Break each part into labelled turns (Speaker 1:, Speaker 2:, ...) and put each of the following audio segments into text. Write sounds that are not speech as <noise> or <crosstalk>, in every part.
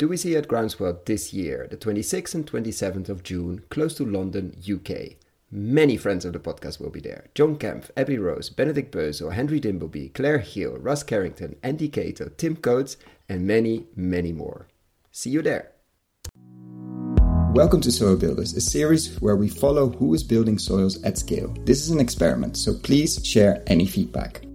Speaker 1: do we see at Groundswell this year, the 26th and 27th of June, close to London, UK. Many friends of the podcast will be there. John Kempf, Abby Rose, Benedict Bösel, Henry Dimbleby, Claire Hill, Russ Carrington, Andy Cato, Tim Coates, and many, many more. See you there. Welcome to Soil Builders, a series where we follow who is building soils at scale. This is an experiment, so please share any feedback.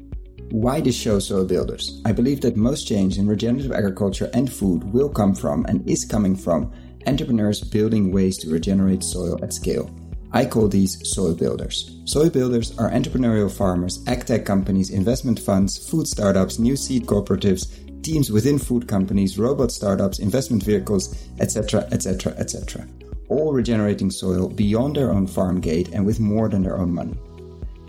Speaker 1: Why this show Soil Builders? I believe that most change in regenerative agriculture and food will come from and is coming from entrepreneurs building ways to regenerate soil at scale. I call these soil builders. Soil builders are entrepreneurial farmers, agtech companies, investment funds, food startups, new seed cooperatives, teams within food companies, robot startups, investment vehicles, etc., etc., etc. All regenerating soil beyond their own farm gate and with more than their own money.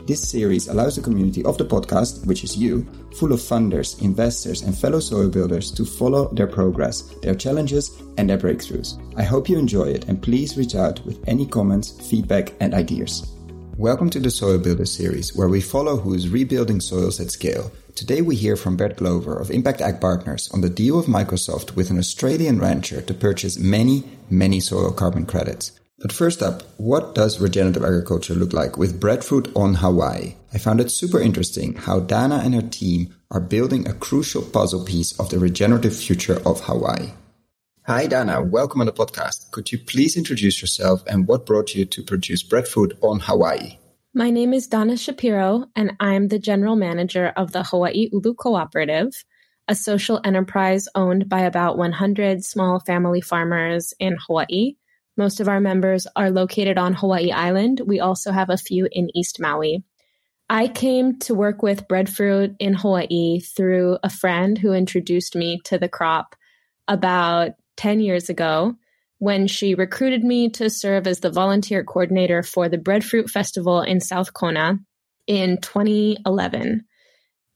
Speaker 1: This series allows the community of the podcast, which is you, full of funders, investors, and fellow soil builders to follow their progress, their challenges, and their breakthroughs. I hope you enjoy it and please reach out with any comments, feedback, and ideas. Welcome to the Soil Builder series, where we follow who is rebuilding soils at scale. Today we hear from Bert Glover of Impact Ag Partners on the deal of Microsoft with an Australian rancher to purchase many, many soil carbon credits. But first up, what does regenerative agriculture look like with breadfruit on Hawaii? I found it super interesting how Dana and her team are building a crucial puzzle piece of the regenerative future of Hawaii. Hi, Dana. Welcome on the podcast. Could you please introduce yourself and what brought you to produce breadfruit on Hawaii?
Speaker 2: My name is Dana Shapiro, and I'm the general manager of the Hawaii Ulu Cooperative, a social enterprise owned by about 100 small family farmers in Hawaii most of our members are located on Hawaii Island. We also have a few in East Maui. I came to work with breadfruit in Hawaii through a friend who introduced me to the crop about 10 years ago when she recruited me to serve as the volunteer coordinator for the Breadfruit Festival in South Kona in 2011.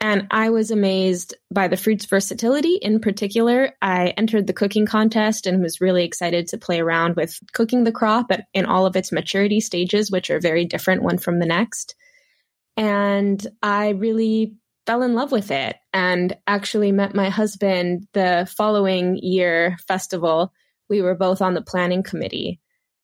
Speaker 2: And I was amazed by the fruit's versatility. In particular, I entered the cooking contest and was really excited to play around with cooking the crop in all of its maturity stages, which are very different one from the next. And I really fell in love with it and actually met my husband the following year festival. We were both on the planning committee.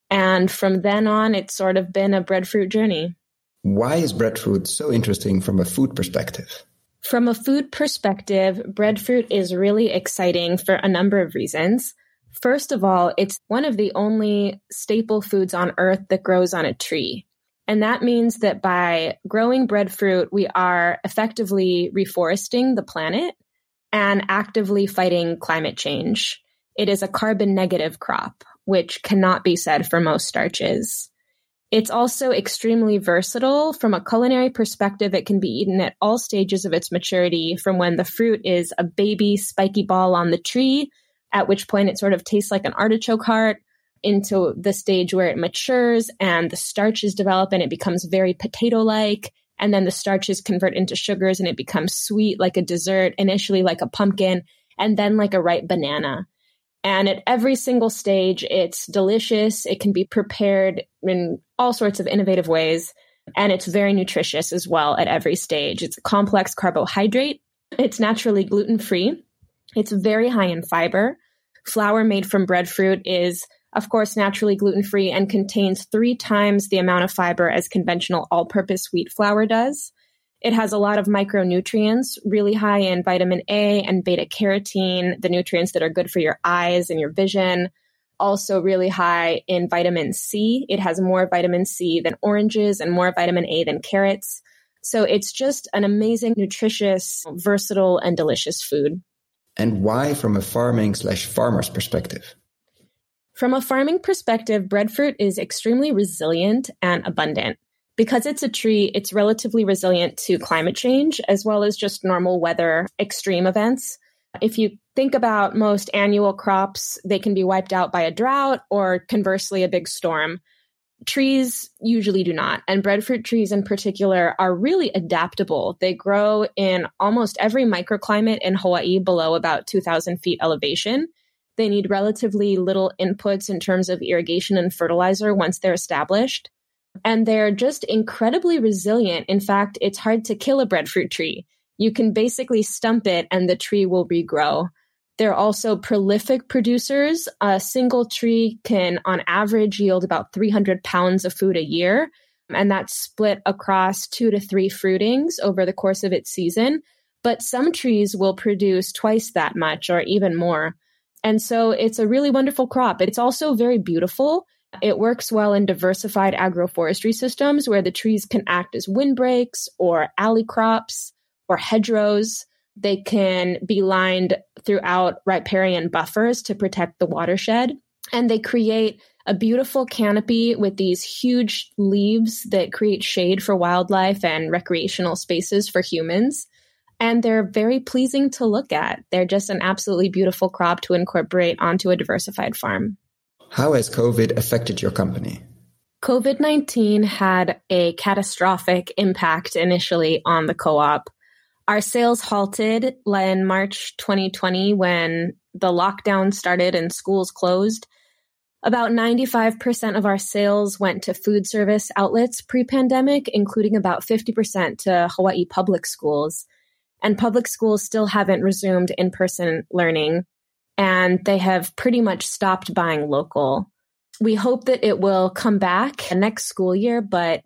Speaker 2: And from then on, it's sort of been a breadfruit journey.
Speaker 1: Why is breadfruit so interesting from a food perspective?
Speaker 2: From a food perspective, breadfruit is really exciting for a number of reasons. First of all, it's one of the only staple foods on earth that grows on a tree. And that means that by growing breadfruit, we are effectively reforesting the planet and actively fighting climate change. It is a carbon negative crop, which cannot be said for most starches. It's also extremely versatile. From a culinary perspective, it can be eaten at all stages of its maturity, from when the fruit is a baby spiky ball on the tree, at which point it sort of tastes like an artichoke heart, into the stage where it matures and the starches develop and it becomes very potato like. And then the starches convert into sugars and it becomes sweet like a dessert, initially like a pumpkin, and then like a ripe banana. And at every single stage, it's delicious. It can be prepared in all sorts of innovative ways. And it's very nutritious as well at every stage. It's a complex carbohydrate. It's naturally gluten free. It's very high in fiber. Flour made from breadfruit is, of course, naturally gluten free and contains three times the amount of fiber as conventional all purpose wheat flour does. It has a lot of micronutrients, really high in vitamin A and beta carotene, the nutrients that are good for your eyes and your vision. Also, really high in vitamin C. It has more vitamin C than oranges and more vitamin A than carrots. So it's just an amazing, nutritious, versatile, and delicious food.
Speaker 1: And why from a farming slash farmer's perspective?
Speaker 2: From a farming perspective, breadfruit is extremely resilient and abundant because it's a tree, it's relatively resilient to climate change as well as just normal weather extreme events. If you think about most annual crops, they can be wiped out by a drought or conversely a big storm. Trees usually do not. And breadfruit trees in particular are really adaptable. They grow in almost every microclimate in Hawaii below about 2,000 feet elevation. They need relatively little inputs in terms of irrigation and fertilizer once they're established and they're just incredibly resilient. In fact, it's hard to kill a breadfruit tree. You can basically stump it and the tree will regrow. They're also prolific producers. A single tree can, on average, yield about 300 pounds of food a year. And that's split across two to three fruitings over the course of its season. But some trees will produce twice that much or even more. And so it's a really wonderful crop. It's also very beautiful. It works well in diversified agroforestry systems where the trees can act as windbreaks or alley crops or hedgerows. They can be lined throughout riparian buffers to protect the watershed. And they create a beautiful canopy with these huge leaves that create shade for wildlife and recreational spaces for humans. And they're very pleasing to look at. They're just an absolutely beautiful crop to incorporate onto a diversified farm.
Speaker 1: How has COVID affected your company?
Speaker 2: COVID 19 had a catastrophic impact initially on the co op. Our sales halted in March 2020 when the lockdown started and schools closed. About 95% of our sales went to food service outlets pre pandemic, including about 50% to Hawaii public schools. And public schools still haven't resumed in person learning, and they have pretty much stopped buying local. We hope that it will come back next school year, but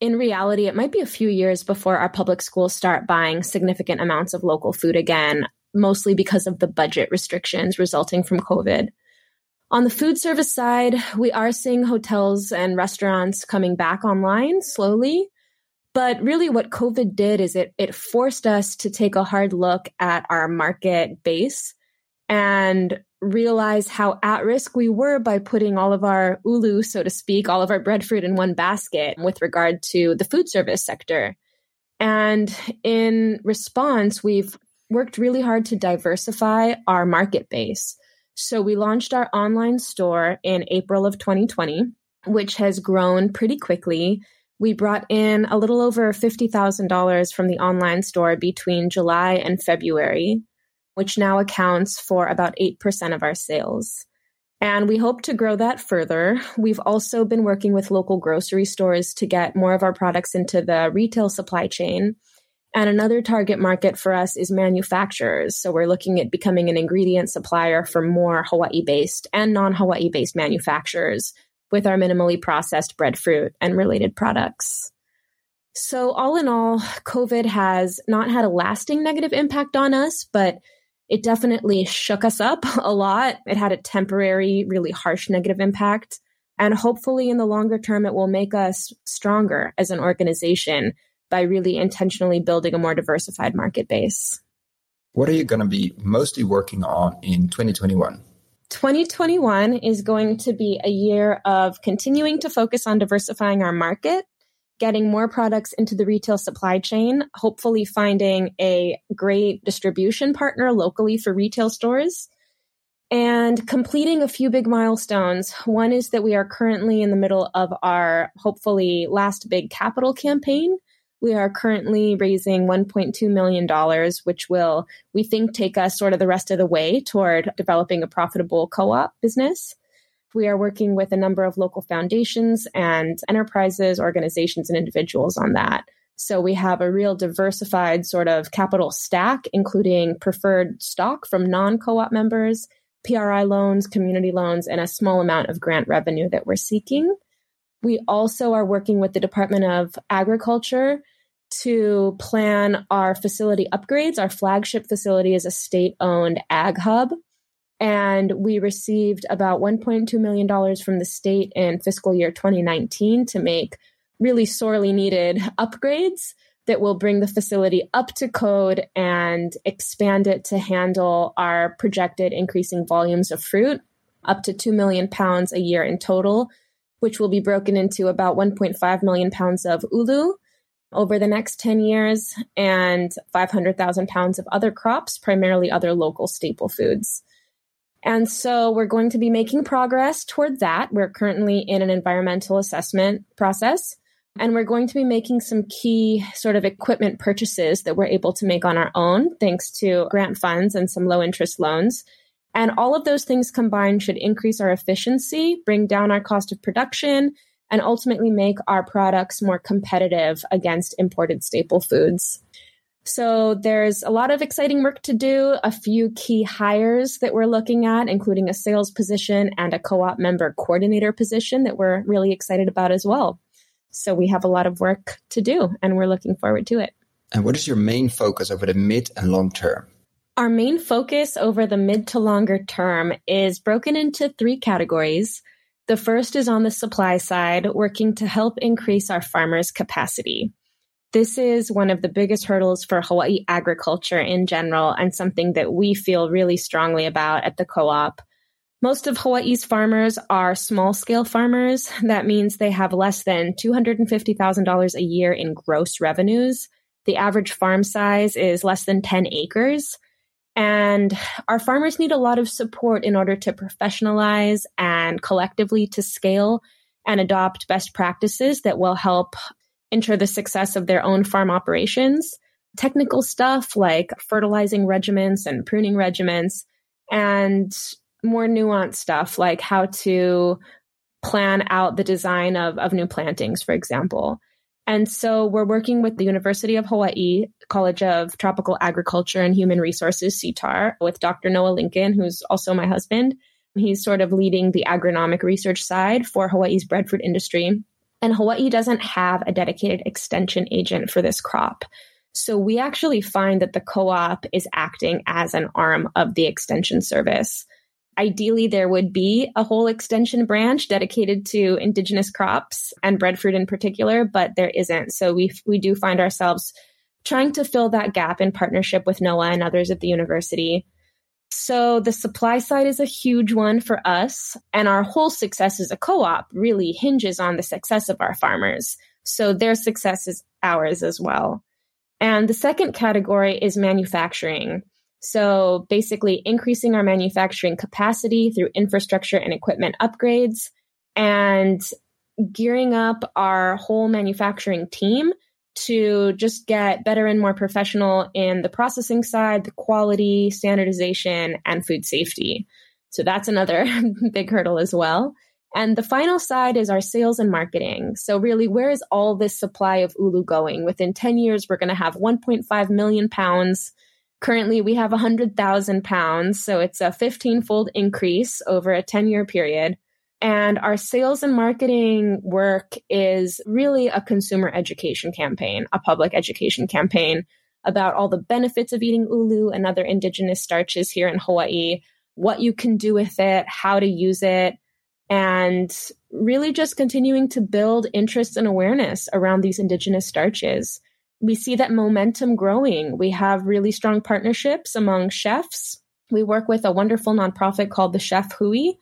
Speaker 2: in reality, it might be a few years before our public schools start buying significant amounts of local food again, mostly because of the budget restrictions resulting from COVID. On the food service side, we are seeing hotels and restaurants coming back online slowly. But really, what COVID did is it, it forced us to take a hard look at our market base and realize how at risk we were by putting all of our ulu, so to speak, all of our breadfruit in one basket with regard to the food service sector. And in response, we've worked really hard to diversify our market base. So we launched our online store in April of 2020, which has grown pretty quickly. We brought in a little over $50,000 from the online store between July and February which now accounts for about 8% of our sales. And we hope to grow that further. We've also been working with local grocery stores to get more of our products into the retail supply chain. And another target market for us is manufacturers. So we're looking at becoming an ingredient supplier for more Hawaii based and non Hawaii based manufacturers with our minimally processed breadfruit and related products. So, all in all, COVID has not had a lasting negative impact on us, but it definitely shook us up <laughs> a lot. It had a temporary, really harsh negative impact. And hopefully, in the longer term, it will make us stronger as an organization by really intentionally building a more diversified market base.
Speaker 1: What are you going to be mostly working on in 2021?
Speaker 2: 2021 is going to be a year of continuing to focus on diversifying our market getting more products into the retail supply chain, hopefully finding a great distribution partner locally for retail stores, and completing a few big milestones. One is that we are currently in the middle of our hopefully last big capital campaign. We are currently raising $1.2 million, which will, we think, take us sort of the rest of the way toward developing a profitable co op business. We are working with a number of local foundations and enterprises, organizations, and individuals on that. So we have a real diversified sort of capital stack, including preferred stock from non co op members, PRI loans, community loans, and a small amount of grant revenue that we're seeking. We also are working with the Department of Agriculture to plan our facility upgrades. Our flagship facility is a state owned ag hub and we received about $1.2 million from the state in fiscal year 2019 to make really sorely needed upgrades that will bring the facility up to code and expand it to handle our projected increasing volumes of fruit, up to 2 million pounds a year in total, which will be broken into about 1.5 million pounds of ulu over the next 10 years and 500,000 pounds of other crops, primarily other local staple foods. And so we're going to be making progress toward that. We're currently in an environmental assessment process. And we're going to be making some key sort of equipment purchases that we're able to make on our own, thanks to grant funds and some low interest loans. And all of those things combined should increase our efficiency, bring down our cost of production, and ultimately make our products more competitive against imported staple foods. So there's a lot of exciting work to do, a few key hires that we're looking at, including a sales position and a co op member coordinator position that we're really excited about as well. So we have a lot of work to do and we're looking forward to it.
Speaker 1: And what is your main focus over the mid and long term?
Speaker 2: Our main focus over the mid to longer term is broken into three categories. The first is on the supply side, working to help increase our farmers' capacity. This is one of the biggest hurdles for Hawaii agriculture in general, and something that we feel really strongly about at the co op. Most of Hawaii's farmers are small scale farmers. That means they have less than $250,000 a year in gross revenues. The average farm size is less than 10 acres. And our farmers need a lot of support in order to professionalize and collectively to scale and adopt best practices that will help ensure the success of their own farm operations. Technical stuff like fertilizing regimens and pruning regimens, and more nuanced stuff like how to plan out the design of, of new plantings, for example. And so we're working with the University of Hawaii College of Tropical Agriculture and Human Resources, CTAHR, with Dr. Noah Lincoln, who's also my husband. He's sort of leading the agronomic research side for Hawaii's breadfruit industry. And Hawaii doesn't have a dedicated extension agent for this crop. So we actually find that the co op is acting as an arm of the extension service. Ideally, there would be a whole extension branch dedicated to indigenous crops and breadfruit in particular, but there isn't. So we we do find ourselves trying to fill that gap in partnership with Noah and others at the university. So the supply side is a huge one for us, and our whole success as a co-op really hinges on the success of our farmers. So their success is ours as well. And the second category is manufacturing. So basically, increasing our manufacturing capacity through infrastructure and equipment upgrades and gearing up our whole manufacturing team to just get better and more professional in the processing side, the quality, standardization, and food safety. So that's another <laughs> big hurdle as well. And the final side is our sales and marketing. So, really, where is all this supply of ulu going? Within 10 years, we're going to have 1.5 million pounds Currently, we have 100,000 pounds, so it's a 15 fold increase over a 10 year period. And our sales and marketing work is really a consumer education campaign, a public education campaign about all the benefits of eating ulu and other indigenous starches here in Hawaii, what you can do with it, how to use it, and really just continuing to build interest and awareness around these indigenous starches we see that momentum growing. We have really strong partnerships among chefs. We work with a wonderful nonprofit called the Chef Hui,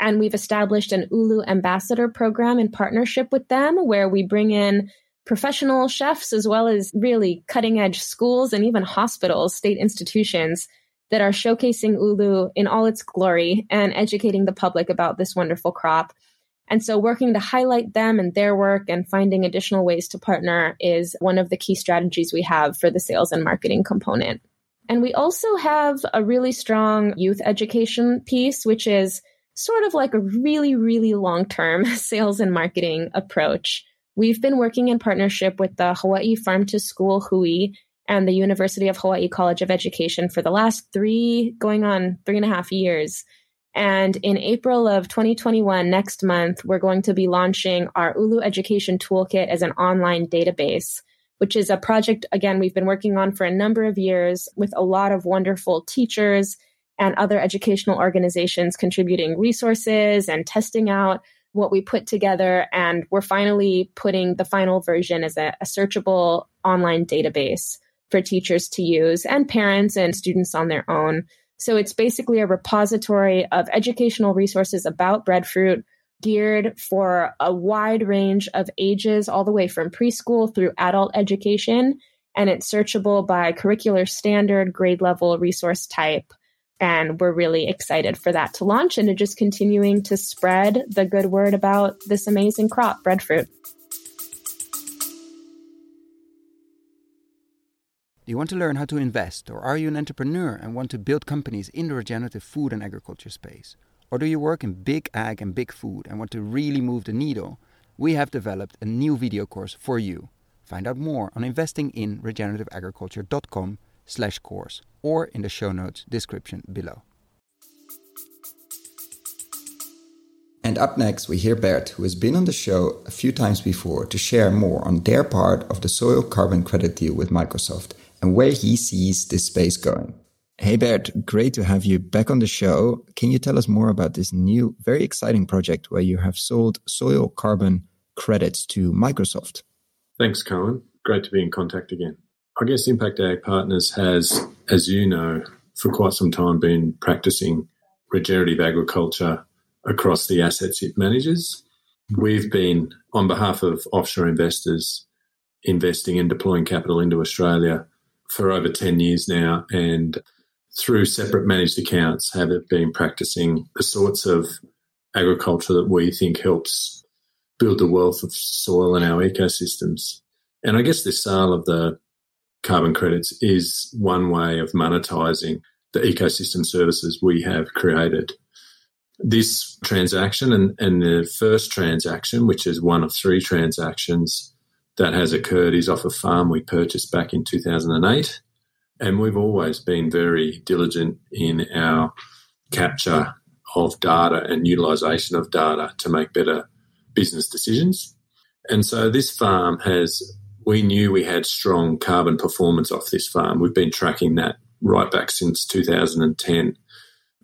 Speaker 2: and we've established an Ulu ambassador program in partnership with them where we bring in professional chefs as well as really cutting edge schools and even hospitals, state institutions that are showcasing Ulu in all its glory and educating the public about this wonderful crop. And so working to highlight them and their work and finding additional ways to partner is one of the key strategies we have for the sales and marketing component. And we also have a really strong youth education piece, which is sort of like a really, really long term <laughs> sales and marketing approach. We've been working in partnership with the Hawaii Farm to School Hui and the University of Hawaii College of Education for the last three, going on three and a half years and in April of 2021, next month, we're going to be launching our Ulu Education Toolkit as an online database, which is a project, again, we've been working on for a number of years with a lot of wonderful teachers and other educational organizations contributing resources and testing out what we put together. And we're finally putting the final version as a, a searchable online database for teachers to use and parents and students on their own so it's basically a repository of educational resources about breadfruit geared for a wide range of ages, all the way from preschool through adult education. And it's searchable by curricular standard, grade level, resource type. And we're really excited for that to launch and to just continuing to spread the good word about this amazing crop, breadfruit.
Speaker 1: Do you want to learn how to invest, or are you an entrepreneur and want to build companies in the regenerative food and agriculture space? Or do you work in big ag and big food and want to really move the needle? We have developed a new video course for you. Find out more on investing in regenerativeagriculture.com slash course or in the show notes description below. And up next, we hear Bert, who has been on the show a few times before, to share more on their part of the soil carbon credit deal with Microsoft and where he sees this space going. Hey, Bert, great to have you back on the show. Can you tell us more about this new, very exciting project where you have sold soil carbon credits to Microsoft?
Speaker 3: Thanks, Koen. Great to be in contact again. I guess Impact Ag Partners has, as you know, for quite some time been practicing regenerative agriculture across the assets it manages. We've been, on behalf of offshore investors, investing and deploying capital into Australia for over 10 years now. And through separate managed accounts, have been practicing the sorts of agriculture that we think helps build the wealth of soil in our ecosystems. And I guess the sale of the carbon credits is one way of monetizing the ecosystem services we have created. This transaction and, and the first transaction, which is one of three transactions that has occurred, is off a farm we purchased back in 2008. And we've always been very diligent in our capture of data and utilization of data to make better business decisions. And so this farm has, we knew we had strong carbon performance off this farm. We've been tracking that right back since 2010.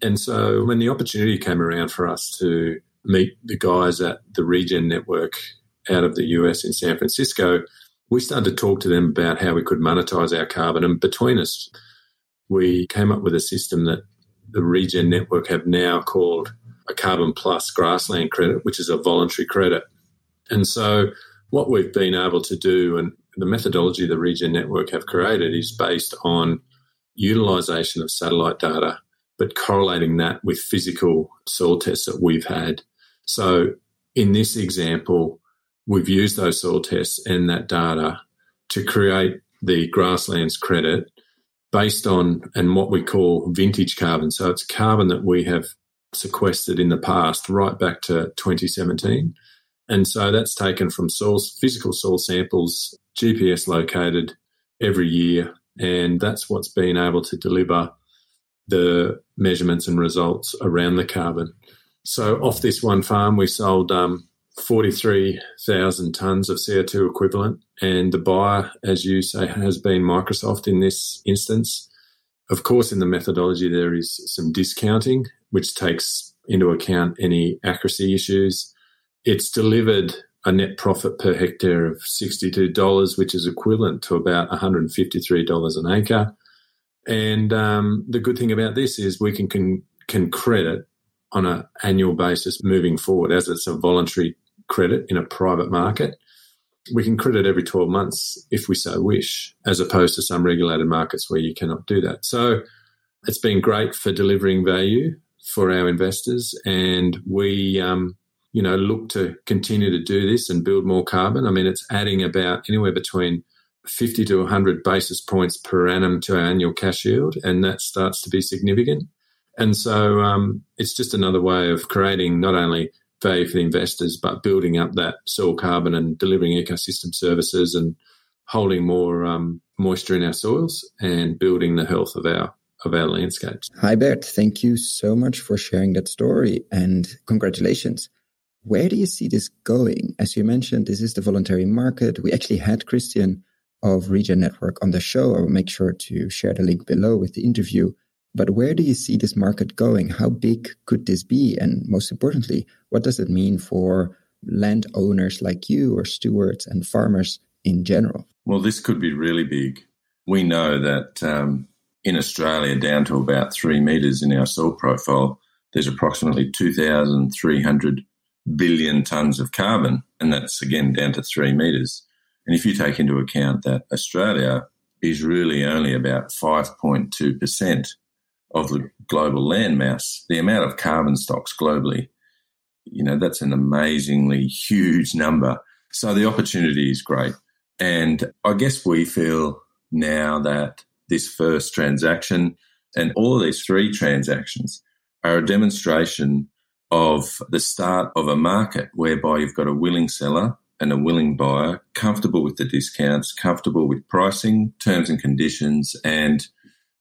Speaker 3: And so when the opportunity came around for us to meet the guys at the Regen Network out of the US in San Francisco, we started to talk to them about how we could monetize our carbon. And between us, we came up with a system that the Regen Network have now called a Carbon Plus grassland credit, which is a voluntary credit. And so, what we've been able to do, and the methodology the Regen Network have created, is based on utilization of satellite data, but correlating that with physical soil tests that we've had. So, in this example, we've used those soil tests and that data to create the grasslands credit based on and what we call vintage carbon. So it's carbon that we have sequestered in the past, right back to 2017. And so that's taken from source, physical soil samples, GPS located every year. And that's what's been able to deliver the measurements and results around the carbon. So off this one farm, we sold um, 43,000 tonnes of CO2 equivalent. And the buyer, as you say, has been Microsoft in this instance. Of course, in the methodology, there is some discounting, which takes into account any accuracy issues. It's delivered a net profit per hectare of $62, which is equivalent to about $153 an acre. And um, the good thing about this is we can, can, can credit on an annual basis moving forward, as it's a voluntary credit in a private market. We can credit every 12 months if we so wish, as opposed to some regulated markets where you cannot do that. So it's been great for delivering value for our investors, and we, um, you know, look to continue to do this and build more carbon. I mean, it's adding about anywhere between 50 to 100 basis points per annum to our annual cash yield, and that starts to be significant. And so um, it's just another way of creating not only value for the investors, but building up that soil carbon and delivering ecosystem services and holding more um, moisture in our soils and building the health of our of our landscapes.
Speaker 1: Hi Bert, thank you so much for sharing that story and congratulations. Where do you see this going? As you mentioned, this is the voluntary market. We actually had Christian of Regen Network on the show. I will make sure to share the link below with the interview. But where do you see this market going? How big could this be? And most importantly, what does it mean for landowners like you or stewards and farmers in general?
Speaker 4: Well, this could be really big. We know that um, in Australia, down to about three metres in our soil profile, there's approximately 2,300 billion tonnes of carbon, and that's again down to three metres. And if you take into account that Australia is really only about 5.2% of the global landmass, the amount of carbon stocks globally, you know, that's an amazingly huge number. So the opportunity is great. And I guess we feel now that this first transaction and all of these three transactions are a demonstration of the start of a market whereby you've got a willing seller and a willing buyer, comfortable with the discounts, comfortable with pricing, terms and conditions, and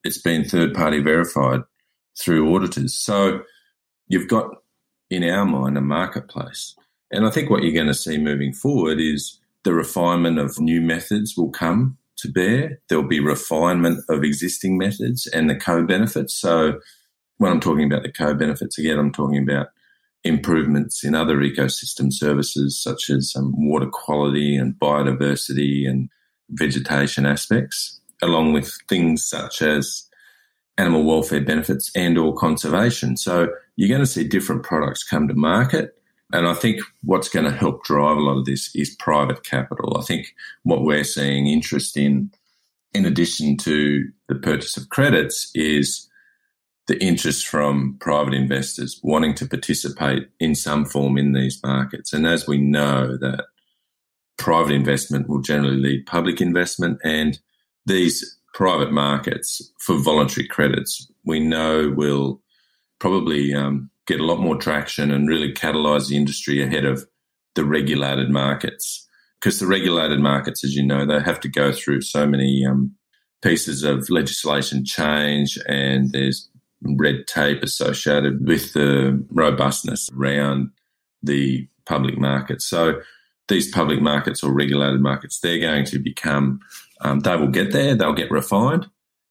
Speaker 4: it's been third party verified through auditors. So you've got in our mind a marketplace. And I think what you're going to see moving forward is the refinement of new methods will come to bear. There'll be refinement of existing methods and the co benefits. So when I'm talking about the co benefits, again, I'm talking about improvements in other ecosystem services such as um, water quality and biodiversity and vegetation aspects, along with things such as animal welfare benefits and or conservation. So you're going to see different products come to market. And I think what's going to help drive a lot of this is private capital. I think what we're seeing interest in, in addition to the purchase of credits, is the interest from private investors wanting to participate in some form in these markets. And as we know that private investment will generally lead public investment and these private markets for voluntary credits, we know will probably um, get a lot more traction and really catalyze the industry ahead of the regulated markets. Because the regulated markets, as you know, they have to go through so many um, pieces of legislation change and there's red tape associated with the robustness around the public markets. So these public markets or regulated markets, they're going to become, um, they will get there, they'll get refined.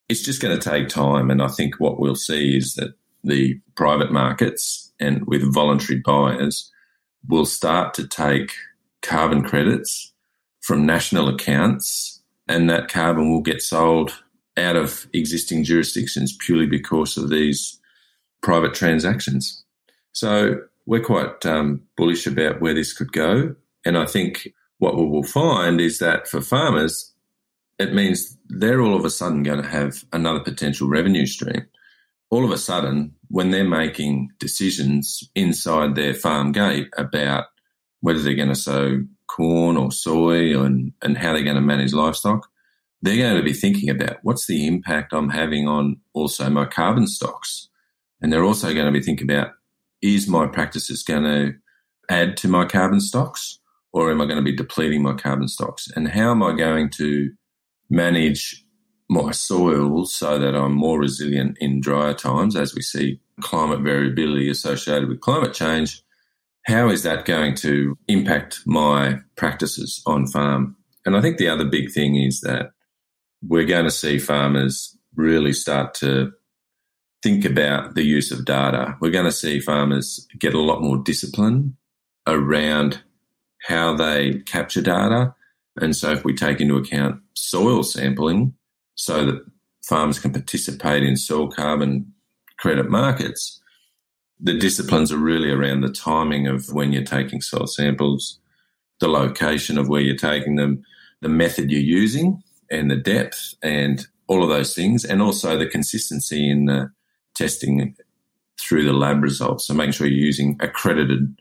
Speaker 4: It's just going to take time. And I think what we'll see is that the private markets and with voluntary buyers will start to take carbon credits from national accounts and that carbon will get sold out of existing jurisdictions purely because of these private transactions. So we're quite um, bullish about where this could go. And I think what we will find is that for farmers, it means they're all of a sudden going to have another potential revenue stream. All of a sudden, when they're making decisions inside their farm gate about whether they're going to sow corn or soy and, and how they're going to manage livestock, they're going to be thinking about what's the impact I'm having on also my carbon stocks. And they're also going to be thinking about is my practices going to add to my carbon stocks or am I going to be depleting my carbon stocks? And how am I going to manage my soils so that I'm more resilient in drier times as we see climate variability associated with climate change? How is that going to impact my practices on farm? And I think the other big thing is that we're going to see farmers really start to think about the use of data. We're going to see farmers get a lot more discipline around how they capture data. And so if we take into account soil sampling so that farmers can participate in soil carbon credit markets, the disciplines are really around the timing of when you're taking soil samples, the location of where you're taking them, the method you're using, and the depth and all of those things, and also the consistency in the testing through the lab results. So making sure you're using accredited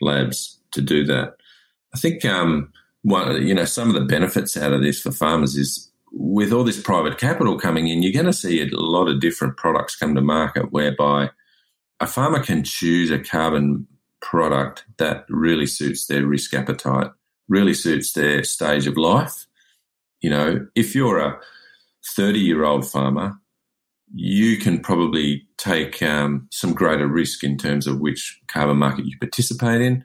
Speaker 4: labs to do that. I think um, one, you know, some of the benefits out of this for farmers is with all this private capital coming in, you're going to see a lot of different products come to market whereby a farmer can choose a carbon product that really suits their risk appetite, really suits their stage of life, you know, if you're a 30 year old farmer, you can probably take um, some greater risk in terms of which carbon market you participate in.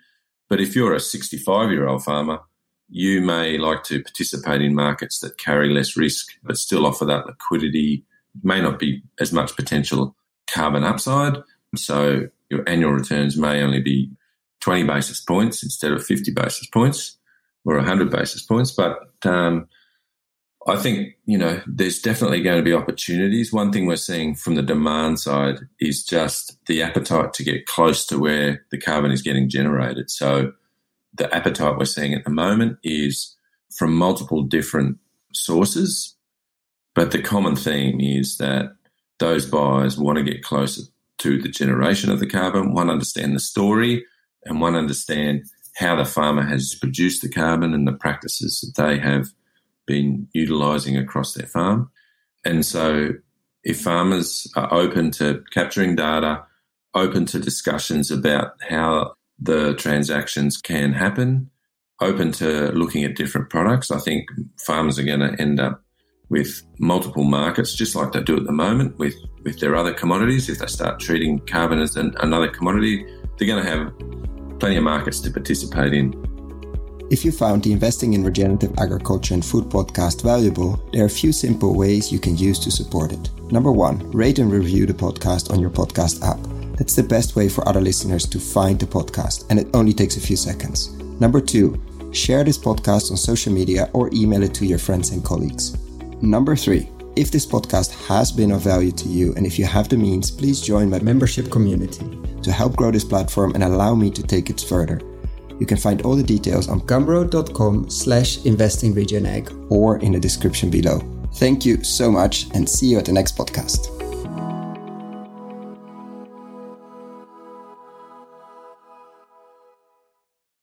Speaker 4: But if you're a 65 year old farmer, you may like to participate in markets that carry less risk but still offer that liquidity, may not be as much potential carbon upside. So your annual returns may only be 20 basis points instead of 50 basis points or 100 basis points. But um, I think, you know, there's definitely going to be opportunities. One thing we're seeing from the demand side is just the appetite to get close to where the carbon is getting generated. So the appetite we're seeing at the moment is from multiple different sources. But the common theme is that those buyers want to get closer to the generation of the carbon, one understand the story and one understand how the farmer has produced the carbon and the practices that they have been utilising across their farm. And so, if farmers are open to capturing data, open to discussions about how the transactions can happen, open to looking at different products. I think farmers are going to end up with multiple markets, just like they do at the moment with, with their other commodities. If they start treating carbon as an, another commodity, they're going to have plenty of markets to participate in.
Speaker 1: If you found the Investing in Regenerative Agriculture and Food podcast valuable, there are a few simple ways you can use to support it. Number one, rate and review the podcast on your podcast app. That's the best way for other listeners to find the podcast, and it only takes a few seconds. Number two, share this podcast on social media or email it to your friends and colleagues. Number three, if this podcast has been of value to you and if you have the means, please join my membership community to help grow this platform and allow me to take it further. You can find all the details on gumroad.com slash investingregenag or in the description below. Thank you so much and see you at the next podcast.